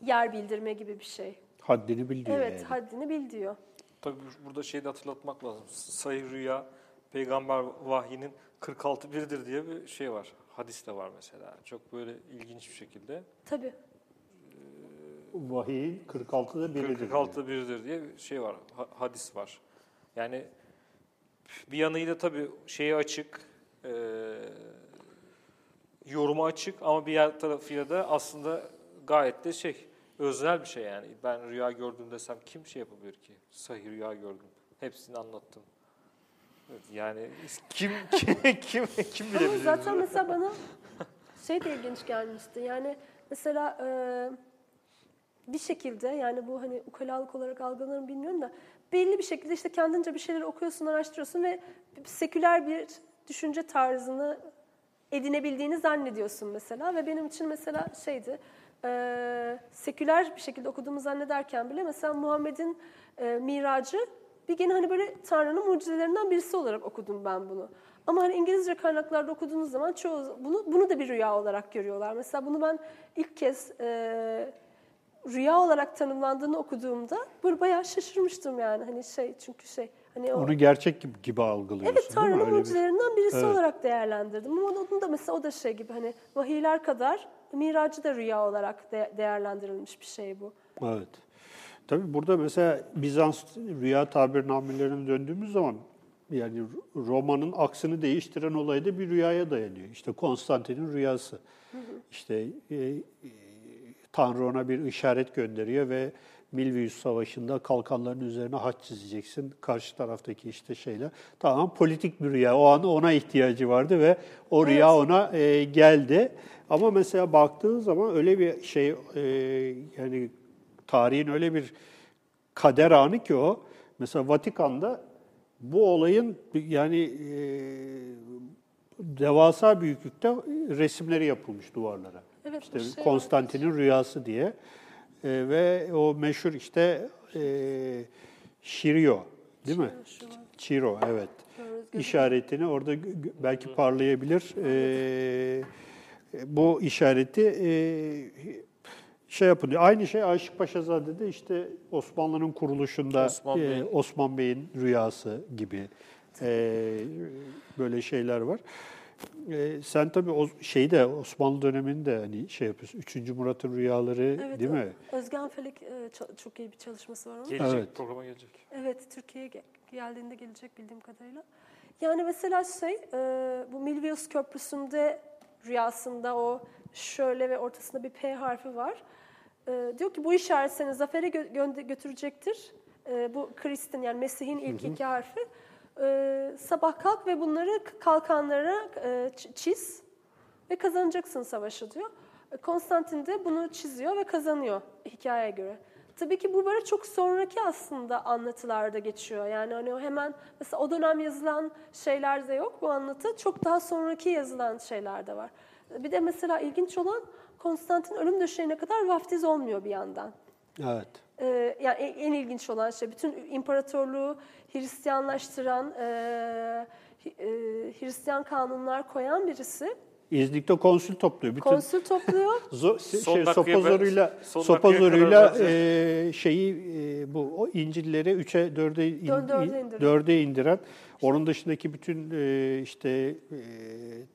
Yer bildirme gibi bir şey. Haddini bil diyor evet, yani. haddini bil diyor. Tabii bu- burada şeyi de hatırlatmak lazım. Sayı rüya peygamber vahyinin 46 biridir diye bir şey var. Hadis de var mesela. Çok böyle ilginç bir şekilde. Tabii. Vahiyin 46'da biridir. 46 biridir diye bir şey var. ha- hadis var. Yani bir yanıyla tabii şeyi açık, e, yorumu açık ama bir tarafıyla da aslında gayet de şey, öznel bir şey yani. Ben rüya gördüm desem kim şey yapabilir ki? Sahih rüya gördüm. Hepsini anlattım. Evet, yani [LAUGHS] kim kim kim, kim Ama bilebilir? zaten mesela bana [LAUGHS] şey de ilginç gelmişti. Yani mesela e, bir şekilde yani bu hani ukalalık olarak algılanır bilmiyorum da belli bir şekilde işte kendince bir şeyler okuyorsun, araştırıyorsun ve seküler bir düşünce tarzını edinebildiğini zannediyorsun mesela ve benim için mesela şeydi e, seküler bir şekilde okuduğumu zannederken bile mesela Muhammed'in e, miracı bir gene hani böyle Tanrı'nın mucizelerinden birisi olarak okudum ben bunu. Ama hani İngilizce kaynaklarda okuduğunuz zaman çoğu bunu bunu da bir rüya olarak görüyorlar. Mesela bunu ben ilk kez e, rüya olarak tanımlandığını okuduğumda böyle bayağı şaşırmıştım yani hani şey çünkü şey hani o Onu gerçek gibi, gibi algılıyorsun Evet? Tanrı'nın Öyle bir- mucizelerinden birisi Evet. olarak değerlendirdim. Ama onun da mesela o da şey gibi hani vahiyler kadar miracı da rüya olarak de- değerlendirilmiş bir şey bu. Evet. Tabii burada mesela Bizans rüya tabirnamelerine döndüğümüz zaman yani romanın aksını değiştiren olay da bir rüyaya dayanıyor. İşte Konstantin'in rüyası. İşte e, e, Tanrı ona bir işaret gönderiyor ve Milvius Savaşı'nda kalkanların üzerine haç çizeceksin. Karşı taraftaki işte şeyler. Tamam politik bir rüya. O an ona ihtiyacı vardı ve o rüya ona e, geldi. Ama mesela baktığın zaman öyle bir şey e, yani tarihin öyle bir kader anı ki o. Mesela Vatikan'da bu olayın yani e, devasa büyüklükte resimleri yapılmış duvarlara. Evet, İşte şey var. Konstantin'in rüyası diye. E, ve o meşhur işte e, Şirio değil mi? Var. Çiro evet. İşaretini orada belki parlayabilir. E, bu işareti e, şey yapılıyor. Aynı şey Aşık Paşazade'de işte Osmanlı'nın kuruluşunda Osman e, Bey'in. Osman Bey'in rüyası gibi e, böyle şeyler var. E, sen tabii o şeyde Osmanlı döneminde hani şey yapıyorsun. 3. Murat'ın rüyaları Evet, değil mi? Özgen Felek e, çok iyi bir çalışması var onun. Gelecek, Evet. programa gelecek. Evet, Türkiye'ye ge- geldiğinde gelecek bildiğim kadarıyla. Yani mesela şey, e, bu Milvius Köprüsü'nde rüyasında o şöyle ve ortasında bir P harfi var. E, diyor ki bu işaret seni zafere gö- götürecektir. E, bu Krist'in yani Mesih'in ilk iki harfi. E, sabah kalk ve bunları kalkanlara e, çiz ve kazanacaksın savaşı diyor. E, Konstantin de bunu çiziyor ve kazanıyor hikayeye göre. Tabii ki bu böyle çok sonraki aslında anlatılarda geçiyor. Yani hani o hemen mesela o dönem yazılan şeylerde yok bu anlatı. Çok daha sonraki yazılan şeyler de var. Bir de mesela ilginç olan Konstantin ölüm döşeğine kadar vaftiz olmuyor bir yandan. Evet. Ee, yani en, en ilginç olan şey bütün imparatorluğu Hristiyanlaştıran, e, e, Hristiyan kanunlar koyan birisi. İznik'te konsül topluyor. Bütün Konsül topluyor. [LAUGHS] Zo- şey, sopa zoruyla sopa zoruyla e, şeyi e, bu o İncil'leri 3'e 4'e in, Dö- dörde in- indiren. dörde indiren onun dışındaki bütün e, işte e,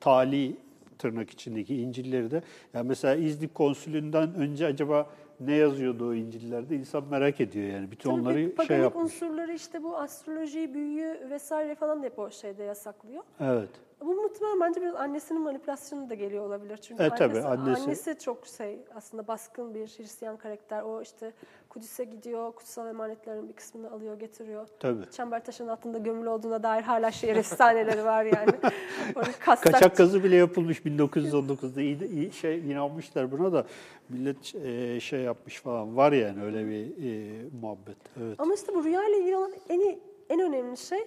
tali tırnak içindeki İncil'leri de yani mesela İznik konsülünden önce acaba ne yazıyordu o İncil'lerde insan merak ediyor yani. Bütün Tabii onları bir şey paganik yapmış. unsurları işte bu astroloji, büyüyü vesaire falan hep o şeyde yasaklıyor. Evet. Bu muhtemelen bence biraz annesinin manipülasyonu da geliyor olabilir. Çünkü E, annesi, tabii, annesi- annesi çok şey aslında baskın bir Hristiyan karakter. O işte Kudüs'e gidiyor, kutsal emanetlerin bir kısmını alıyor, getiriyor. Tabii. Çember taşının altında gömülü olduğuna dair hala şehir efsaneleri var yani. [LAUGHS] Kastak Kaçak kazı bile yapılmış 1919'da. İyi, iyi şey inanmışlar buna da millet e, şey yapmış falan. Var yani öyle bir e, muhabbet. Evet. Ama işte bu rüya ile ilgili olan en, en önemli şey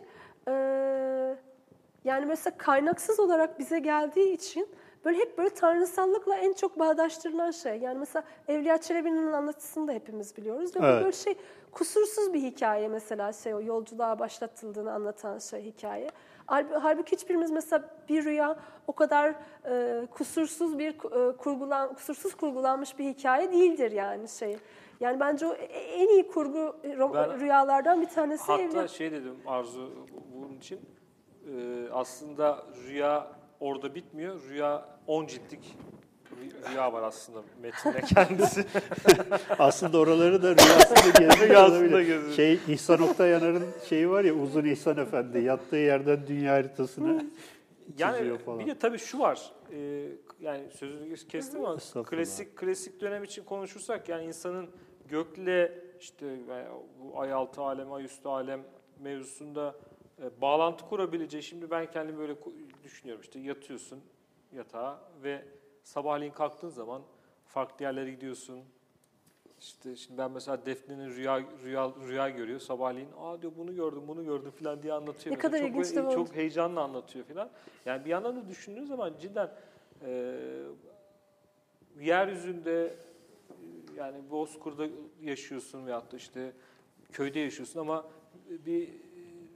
eee, yani mesela kaynaksız olarak bize geldiği için böyle hep böyle tanrısallıkla en çok bağdaştırılan şey. Yani mesela Evliya Çelebi'nin anlatısını da hepimiz biliyoruz. Ve Evet. böyle şey kusursuz bir hikaye mesela şey o yolculuğa başlatıldığını anlatan şey hikaye. Halb- Halbuki hiçbirimiz mesela bir rüya o kadar e, kusursuz bir e, kurgulan kusursuz kurgulanmış bir hikaye değildir yani şey. Yani bence o en iyi kurgu Ben- rüyalardan bir tanesi Hatta Evliya. şey dedim Arzu bunun için e, aslında rüya orada bitmiyor. Rüya 10 ciltlik rü- rüya var aslında metinde [LAUGHS] kendisi. Aslında oraları da rüyasında [LAUGHS] geziyor. Şey İhsan Oktay Yanar'ın şeyi var ya Uzun İhsan Efendi yattığı yerden dünya haritasını yani çiziyor falan. bir de tabii şu var. e, yani sözünü kestim ama klasik klasik dönem için konuşursak yani insanın gökle işte bu ay altı alem, ay üstü alem mevzusunda e, bağlantı kurabileceği şimdi ben kendimi böyle düşünüyorum işte yatıyorsun yatağa ve sabahleyin kalktığın zaman farklı yerlere gidiyorsun. İşte şimdi ben mesela Defne'nin rüya rüya rüya görüyor sabahleyin. Aa diyor bunu gördüm, bunu gördüm falan diye anlatıyor. Ne kadar çok, ilginç mi? Çok heyecanla anlatıyor falan. Yani bir yandan da düşündüğün zaman cidden e, yeryüzünde e, yani Bozkır'da yaşıyorsun veyahut da işte köyde yaşıyorsun ama bir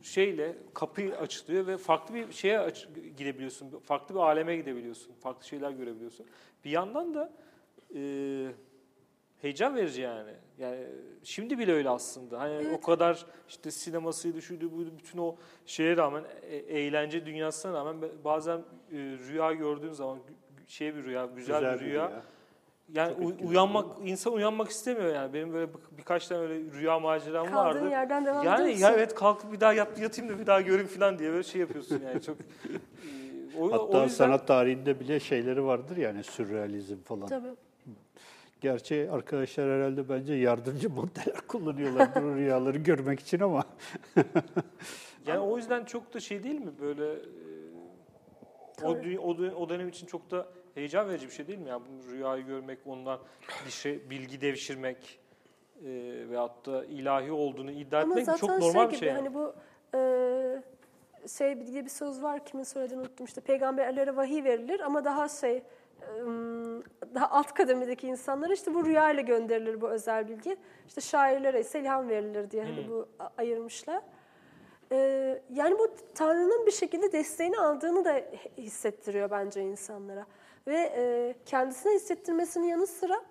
şeyle kapı açılıyor ve farklı bir şeye aç- gidebiliyorsun. Farklı bir aleme gidebiliyorsun. Farklı şeyler görebiliyorsun. Bir yandan da e, heyecan verici yani. Yani şimdi bile öyle aslında. Hani o kadar işte sinemasıydı, şuydu, buydu, bütün o şeye rağmen, e- eğlence dünyasına rağmen bazen e, rüya gördüğüm zaman şey bir rüya, güzel, bir rüya. Yani Çok uy- etkili uyanmak, insan uyanmak istemiyor yani. Benim böyle bir- birkaç tane öyle rüya maceram vardı. Kaldığın yerden devam ediyor Yani musun? ya evet kalkıp bir daha yat, yatayım da bir daha göreyim falan diye böyle şey yapıyorsun yani çok. [LAUGHS] e, o, Hatta o yüzden sanat tarihinde bile şeyleri vardır yani sürrealizm falan. Tabii. Gerçi arkadaşlar herhalde bence yardımcı maddeler [LAUGHS] kullanıyorlardır o rüyaları görmek için ama [LAUGHS] yani o yüzden çok da şey değil mi böyle e, o, dü- o, o dönem için çok da heyecan verici bir şey değil mi yani bu rüyayı görmek ondan bir şey bilgi devşirmek e, veyahut da ilahi olduğunu iddia Ama etmek çok normal şey bir şey. yani. hani bu e, şey diye bir söz var kimin söylediğini unuttum işte peygamberlere vahiy verilir ama daha şey daha alt kademedeki insanlara işte bu rüya ile gönderilir bu özel bilgi. İşte şairlere ise ilham verilir diye hani Hmm. bu ayırmışlar. E, yani bu Tanrı'nın bir şekilde desteğini aldığını da hissettiriyor bence insanlara. Ve e, kendisine hissettirmesinin yanı sıra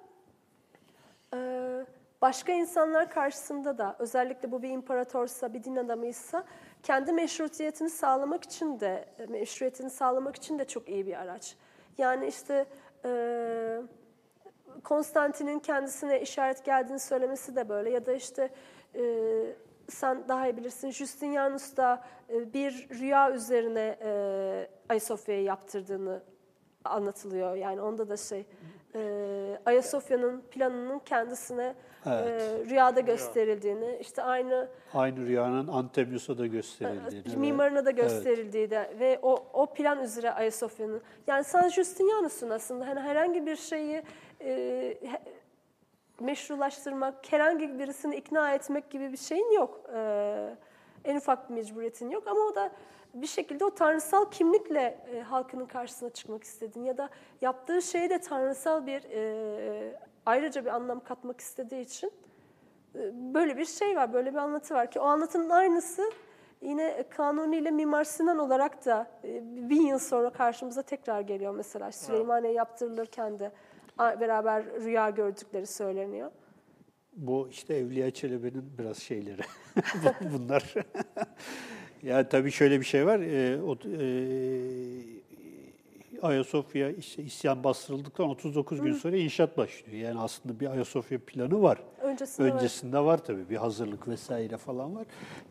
ee, başka insanlar karşısında da özellikle bu bir imparatorsa, bir din adamıysa kendi meşrutiyetini sağlamak için de meşruiyetini sağlamak için de çok iyi bir araç. Yani işte e, Konstantin'in kendisine işaret geldiğini söylemesi de böyle ya da işte e, sen daha iyi bilirsin Justinianus da e, bir rüya üzerine e, Ayasofya'yı yaptırdığını anlatılıyor. Yani onda da şey e, Ayasofya'nın planının kendisine Evet. e, rüyada gösterildiğini, işte aynı Aynı rüyanın Antemyus'a da gösterildiğini. Evet, ve- mimarına da gösterildiği de ve o o plan üzere Ayasofya'nın yani San Justinianus'un aslında hani herhangi bir şeyi e, meşrulaştırmak, herhangi birisini ikna etmek gibi bir şeyin yok. E, en ufak bir mecburiyetin yok ama o da bir şekilde o tanrısal kimlikle e, halkının karşısına çıkmak istediğini ya da yaptığı şeye de tanrısal bir e, ayrıca bir anlam katmak istediği için e, böyle bir şey var, böyle bir anlatı var ki o anlatının aynısı yine Kanuni ile Mimar Sinan olarak da e, bin yıl sonra karşımıza tekrar geliyor mesela. Süleymaniye yaptırılırken de beraber rüya gördükleri söyleniyor. Bu işte Evliya Çelebi'nin biraz şeyleri. [LAUGHS] Bunlar. [LAUGHS] ya tabii şöyle bir şey var. E, o, e, Ayasofya işte isyan bastırıldıktan 39 gün sonra inşaat başlıyor. Yani aslında bir Ayasofya planı var. Öncesinde var. Öncesinde var tabii bir hazırlık vesaire falan var.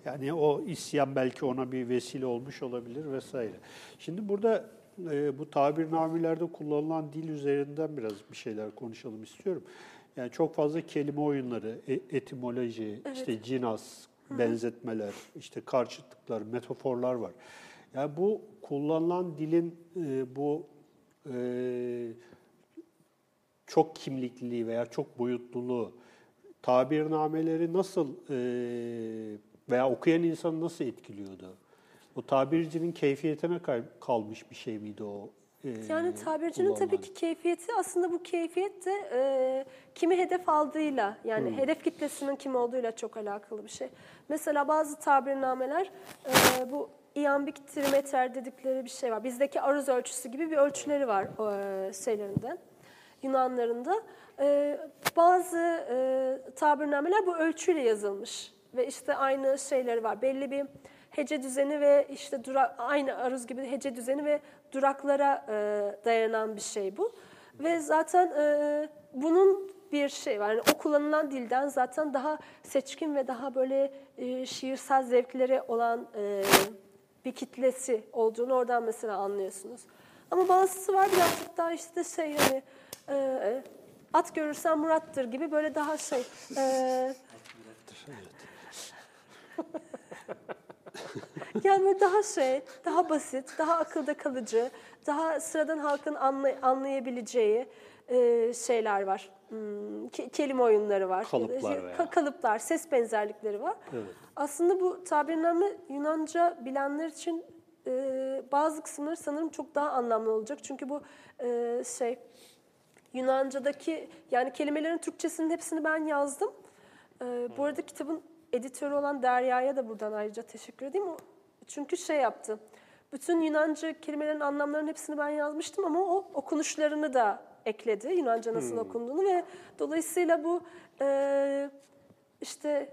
Yani o isyan belki ona bir vesile olmuş olabilir vesaire. Şimdi burada e, bu tabirnamelerde kullanılan dil üzerinden biraz bir şeyler konuşalım istiyorum. Yani çok fazla kelime oyunları, e- etimoloji, işte cinas, benzetmeler, işte karşıtlıklar, metaforlar var. Yani bu kullanılan dilin e, bu e, çok kimlikliliği veya çok boyutluluğu tabirnameleri nasıl e, veya okuyan insanı nasıl etkiliyordu? O tabircinin keyfiyetine kalmış bir şey miydi o? e, Yani tabircinin tabii kullanılan? ki keyfiyeti aslında bu keyfiyet de e, kimi hedef aldığıyla yani Hmm. hedef kitlesinin kim olduğuyla çok alakalı bir şey. Mesela bazı tabirnameler e, bu iambik trimeter dedikleri bir şey var. Bizdeki aruz ölçüsü gibi bir ölçüleri var e, şeylerinde. Yunanlarında. E, bazı e, tabirnameler bu ölçüyle yazılmış ve işte aynı şeyleri var. Belli bir hece düzeni ve işte dura, aynı aruz gibi hece düzeni ve duraklara e, dayanan bir şey bu. Ve zaten e, bunun bir şey var. Yani o kullanılan dilden zaten daha seçkin ve daha böyle e, şiirsel zevkleri olan e, bir kitlesi olduğunu oradan mesela anlıyorsunuz. Ama bazısı var birazcık daha işte şey hani e, at görürsen Murat'tır gibi böyle daha şey e, Yani böyle daha şey, daha basit, daha akılda kalıcı, daha sıradan halkın anlay- anlayabileceği e, şeyler var. Hmm, ke- kelime oyunları var. Kalıplar veya. ka- kalıplar, ses benzerlikleri var. Evet. Aslında bu tabirname Yunanca bilenler için e, bazı kısımları sanırım çok daha anlamlı olacak. Çünkü bu e, şey Yunanca'daki yani kelimelerin Türkçesinin hepsini ben yazdım. E, bu arada kitabın editörü olan Derya'ya da buradan ayrıca teşekkür edeyim. O, çünkü şey yaptı. Bütün Yunanca kelimelerin anlamlarının hepsini ben yazmıştım ama o okunuşlarını da ekledi. Yunanca nasıl okunduğunu ve dolayısıyla bu e, işte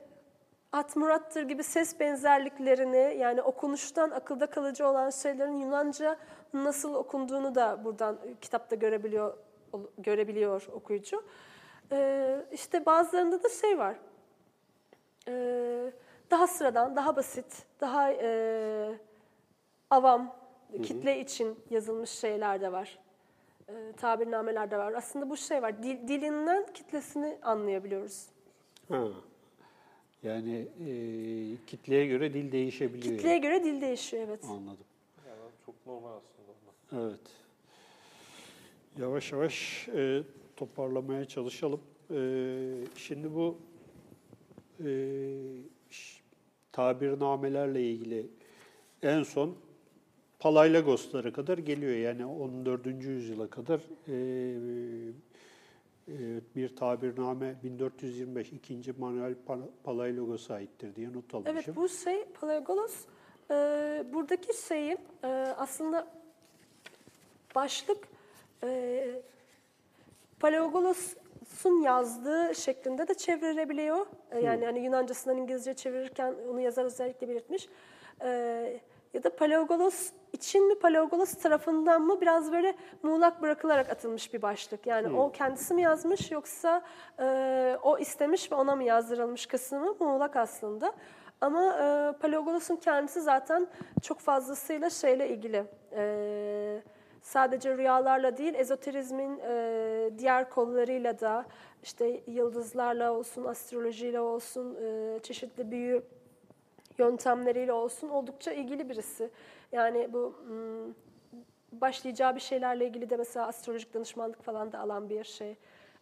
At Murat'tır gibi ses benzerliklerini yani okunuştan akılda kalıcı olan şeylerin Yunanca nasıl okunduğunu da buradan e, kitapta görebiliyor görebiliyor okuyucu. Ee, işte bazılarında da şey var. Ee, daha sıradan, daha basit, daha e, avam, kitle için yazılmış şeyler de var. Ee, tabirnameler de var. Aslında bu şey var. Dil, dilinden kitlesini anlayabiliyoruz. Ha. Yani e, kitleye göre dil değişebiliyor. Kitleye göre dil değişiyor evet. yani. Anladım. Yani çok normal aslında. Evet. Yavaş yavaş e, toparlamaya çalışalım. E, şimdi bu e, tabirnamelerle ilgili en son Palaylagoslara kadar geliyor. Yani 14. yüzyıla kadar e, e, bir tabirname 1425 2. Manuel Pa- Palaylagos'a aittir diye not almışım. Evet bu şey Palagolos e, buradaki şeyin e, aslında başlık e, Palaiologos'un yazdığı şeklinde de çevrilebiliyor. E, yani hani Yunancasından İngilizce çevirirken onu yazar özellikle belirtmiş. E, ya da Palaeogolos için mi Palaeogolos tarafından mı biraz böyle muğlak bırakılarak atılmış bir başlık. Yani o kendisi mi yazmış yoksa e, o istemiş ve ona mı yazdırılmış kısmı muğlak aslında. Ama e, Palaeogolos'un kendisi zaten çok fazlasıyla şeyle ilgili. E, sadece rüyalarla değil, ezoterizmin e, diğer kollarıyla da işte yıldızlarla olsun, astrolojiyle olsun, e, çeşitli büyü yöntemleriyle olsun oldukça ilgili birisi. Yani bu hmm, başlayacağı bir şeylerle ilgili de mesela astrolojik danışmanlık falan da alan bir şey.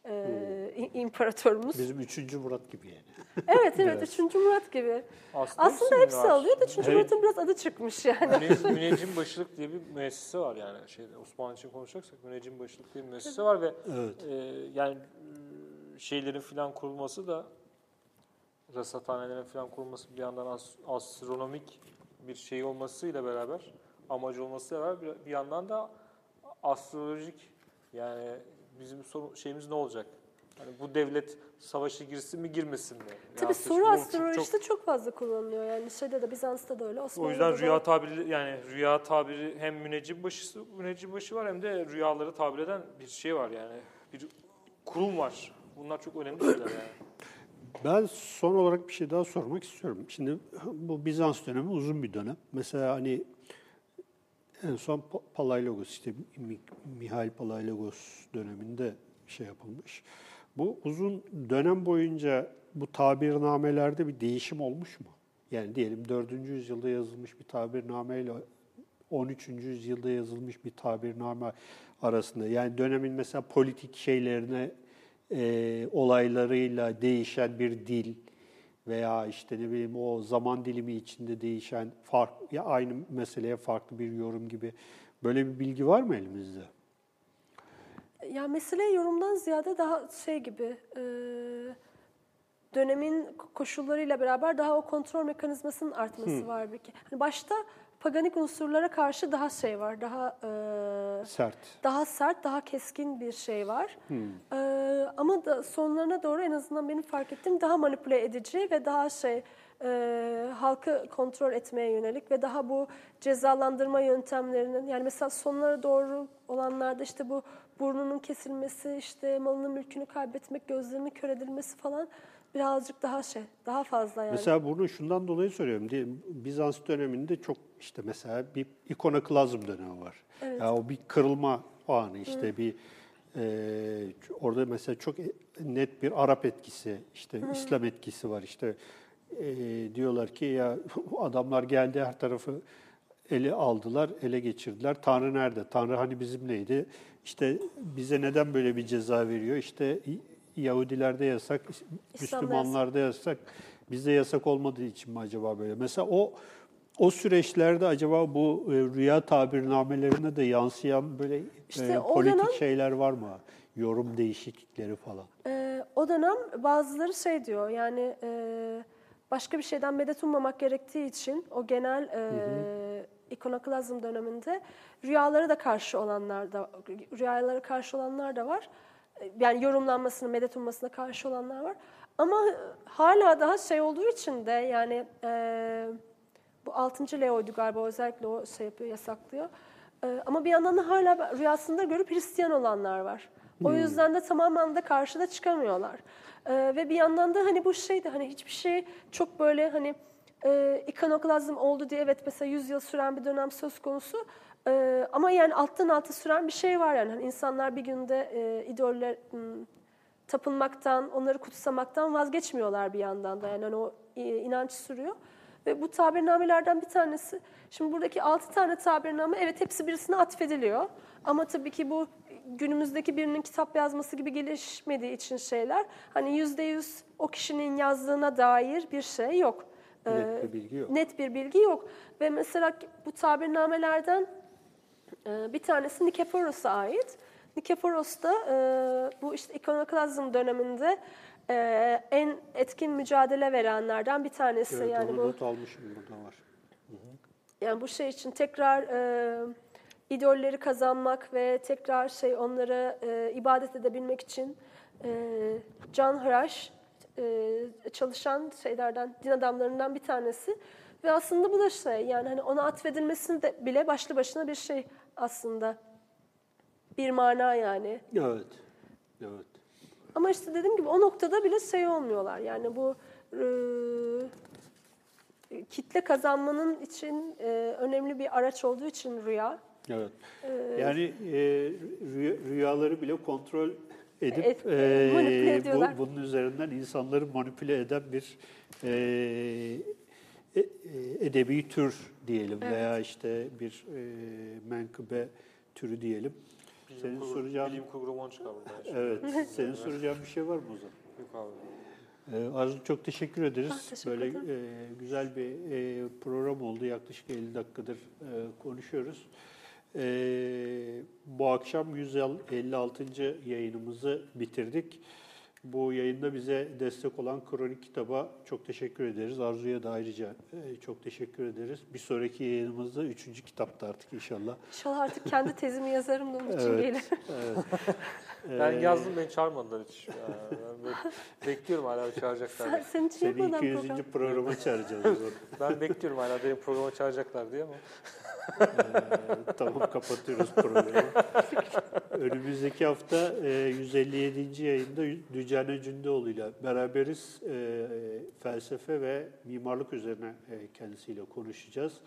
E, imparatorumuz. Bizim 3. Murat gibi yani. Evet evet Biraz. 3. Murat gibi. Aslında, Aslında hepsi var. alıyor da 3. Evet. Murat'ın biraz adı çıkmış yani. Müne- Müneccim Başılık diye bir müessese var yani şeyde Osmanlı için konuşacaksak Müneccim Başılık diye bir müessese var ve Evet. e, yani şeylerin filan kurulması da rasathanelerin filan kurulması bir yandan as- astronomik bir şey olmasıyla beraber amacı olmasıyla beraber bir, bir yandan da astrolojik yani bizim soru, şeyimiz ne olacak? Yani bu devlet savaşa girsin mi girmesin mi? Tabii soru bu çok- astrolojisi çok, fazla kullanılıyor. Yani şeyde de Bizans'ta da öyle. O Osmanlı'da yüzden da. rüya tabiri yani rüya tabiri hem müneccim başı müneccim başı var hem de rüyaları tabir eden bir şey var yani. Bir kurum var. Bunlar çok önemli şeyler yani. [CLEARS THROAT] Ben son olarak bir şey daha sormak istiyorum. Şimdi bu Bizans dönemi uzun bir dönem. Mesela hani en son Pa- Palaylogos işte Mi- Mihail Palaylogos döneminde şey yapılmış. Bu uzun dönem boyunca bu tabirnamelerde bir değişim olmuş mu? Yani diyelim 4. yüzyılda yazılmış bir tabirname ile 13. yüzyılda yazılmış bir tabirname arasında. Yani dönemin mesela politik şeylerine, e, olaylarıyla değişen bir dil veya işte ne bileyim o zaman dilimi içinde değişen fark ya aynı meseleye farklı bir yorum gibi böyle bir bilgi var mı elimizde? Ya mesele yorumdan ziyade daha şey gibi e, dönemin koşullarıyla beraber daha o kontrol mekanizmasının artması var bir ki. Hani başta paganik unsurlara karşı daha şey var, daha e, Sert. daha sert, daha keskin bir şey var. Ee, ama da sonlarına doğru en azından benim fark ettiğim daha manipüle edici ve daha şey e, halkı kontrol etmeye yönelik ve daha bu cezalandırma yöntemlerinin yani mesela sonlara doğru olanlarda işte bu burnunun kesilmesi, işte malını mülkünü kaybetmek, gözlerinin kör edilmesi falan birazcık daha şey, daha fazla yani. Mesela bunu şundan dolayı soruyorum. Diyelim Bizans döneminde çok işte mesela bir ikonoklazm dönemi var. Ya o bir kırılma anı işte bir e, orada mesela çok net bir Arap etkisi, işte İslam etkisi var. İşte e, diyorlar ki ya [LAUGHS] adamlar geldi her tarafı ele aldılar, ele geçirdiler. Tanrı nerede? Tanrı hani bizimleydi. İşte bize neden böyle bir ceza veriyor? İşte Yahudilerde yasak, Müslümanlarda yasak. Bizde yasak olmadığı için mi acaba böyle? Mesela o o süreçlerde acaba bu e, rüya tabirnamelerine de yansıyan böyle İşte e, politik dönem- şeyler var mı? Yorum değişiklikleri falan. Ee, o dönem bazıları şey diyor yani e, başka bir şeyden medet ummamak gerektiği için o genel e, ikonoklazm döneminde rüyalara da karşı olanlar da rüyalara karşı olanlar da var. E, Yani yorumlanmasını, medet ummasına karşı olanlar var. Ama hala daha şey olduğu için de yani e, bu 6. Leo'ydu galiba özellikle o şey yapıyor, yasaklıyor. Ee, ama bir yandan da hala rüyasında görüp Hristiyan olanlar var. O yüzden de tamamen de karşıda çıkamıyorlar. Ee, ve bir yandan da hani bu şeydi hani hiçbir şey çok böyle hani e, ikonoklazm oldu diye evet mesela 100 yıl süren bir dönem söz konusu. Ee, ama yani alttan alta süren bir şey var yani. Hani insanlar bir günde e, idoller hmm, tapınmaktan, onları kutsamaktan vazgeçmiyorlar bir yandan da. Yani hani o e, inanç sürüyor. Ve bu tabirnamelerden bir tanesi, şimdi buradaki altı tane tabirname evet hepsi birisine atfediliyor. Ama tabii ki bu günümüzdeki birinin kitap yazması gibi gelişmediği için şeyler hani yüzde yüz o kişinin yazdığına dair bir şey yok. Ee, Net bir bilgi yok. Net bir bilgi yok. Ve mesela bu tabirnamelerden e, bir tanesi Nikeforos'a ait. Nikeforos da e, bu işte ikonoklazm döneminde e, en etkin mücadele verenlerden bir tanesi. Evet, yani onu bu not almışım burada var. yani bu şey için tekrar e, idolleri kazanmak ve tekrar şey onlara e, ibadet edebilmek için e, canhıraş e, çalışan şeylerden, din adamlarından bir tanesi. Ve aslında bu da şey yani hani ona atfedilmesi de bile başlı başına bir şey aslında. Bir mana yani. Evet. Evet. Ama işte dediğim gibi o noktada bile şey olmuyorlar. Yani bu e, kitle kazanmanın için e, önemli bir araç olduğu için rüya. Evet. Yani e, rüya- rüyaları bile kontrol edip Et- e, manipüle bu- bunun üzerinden insanları manipüle eden bir e, e- e- edebi tür diyelim veya işte bir e, menkıbe türü diyelim. Bilim Senin kurgu, soracağın bilim kurgu roman çıkar burada. [LAUGHS] evet. Senin soracağın bir şey var mı Ozan? Yok abi. Ee, Arzu çok teşekkür ederiz. Ah, teşekkür Böyle e, güzel bir e, program oldu. Yaklaşık 50 dakikadır e, konuşuyoruz. E, bu akşam 156. yayınımızı bitirdik. Bu yayında bize destek olan Kronik Kitaba çok teşekkür ederiz. Arzu'ya da ayrıca e, çok teşekkür ederiz. Bir sonraki yayınımızda üçüncü kitapta artık inşallah. İnşallah artık kendi tezimi yazarım da onun için Evet. gelir. Evet. [LAUGHS] Ben Ee, yazdım beni çağırmadılar hiç. Ya, ben be- bekliyorum hala çağıracaklar. Sen, diye. senin için Seni yapmadan 200. program. programa çağıracağız. o zaman. [LAUGHS] Ben bekliyorum hala benim programa çağıracaklar diye ama. Ee, tamam kapatıyoruz programı. [LAUGHS] Önümüzdeki hafta e, 157. yayında Dücane Cündoğlu ile beraberiz. E, felsefe ve mimarlık üzerine e, kendisiyle konuşacağız.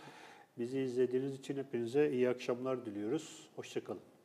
Bizi izlediğiniz için hepinize iyi akşamlar diliyoruz. Hoşçakalın.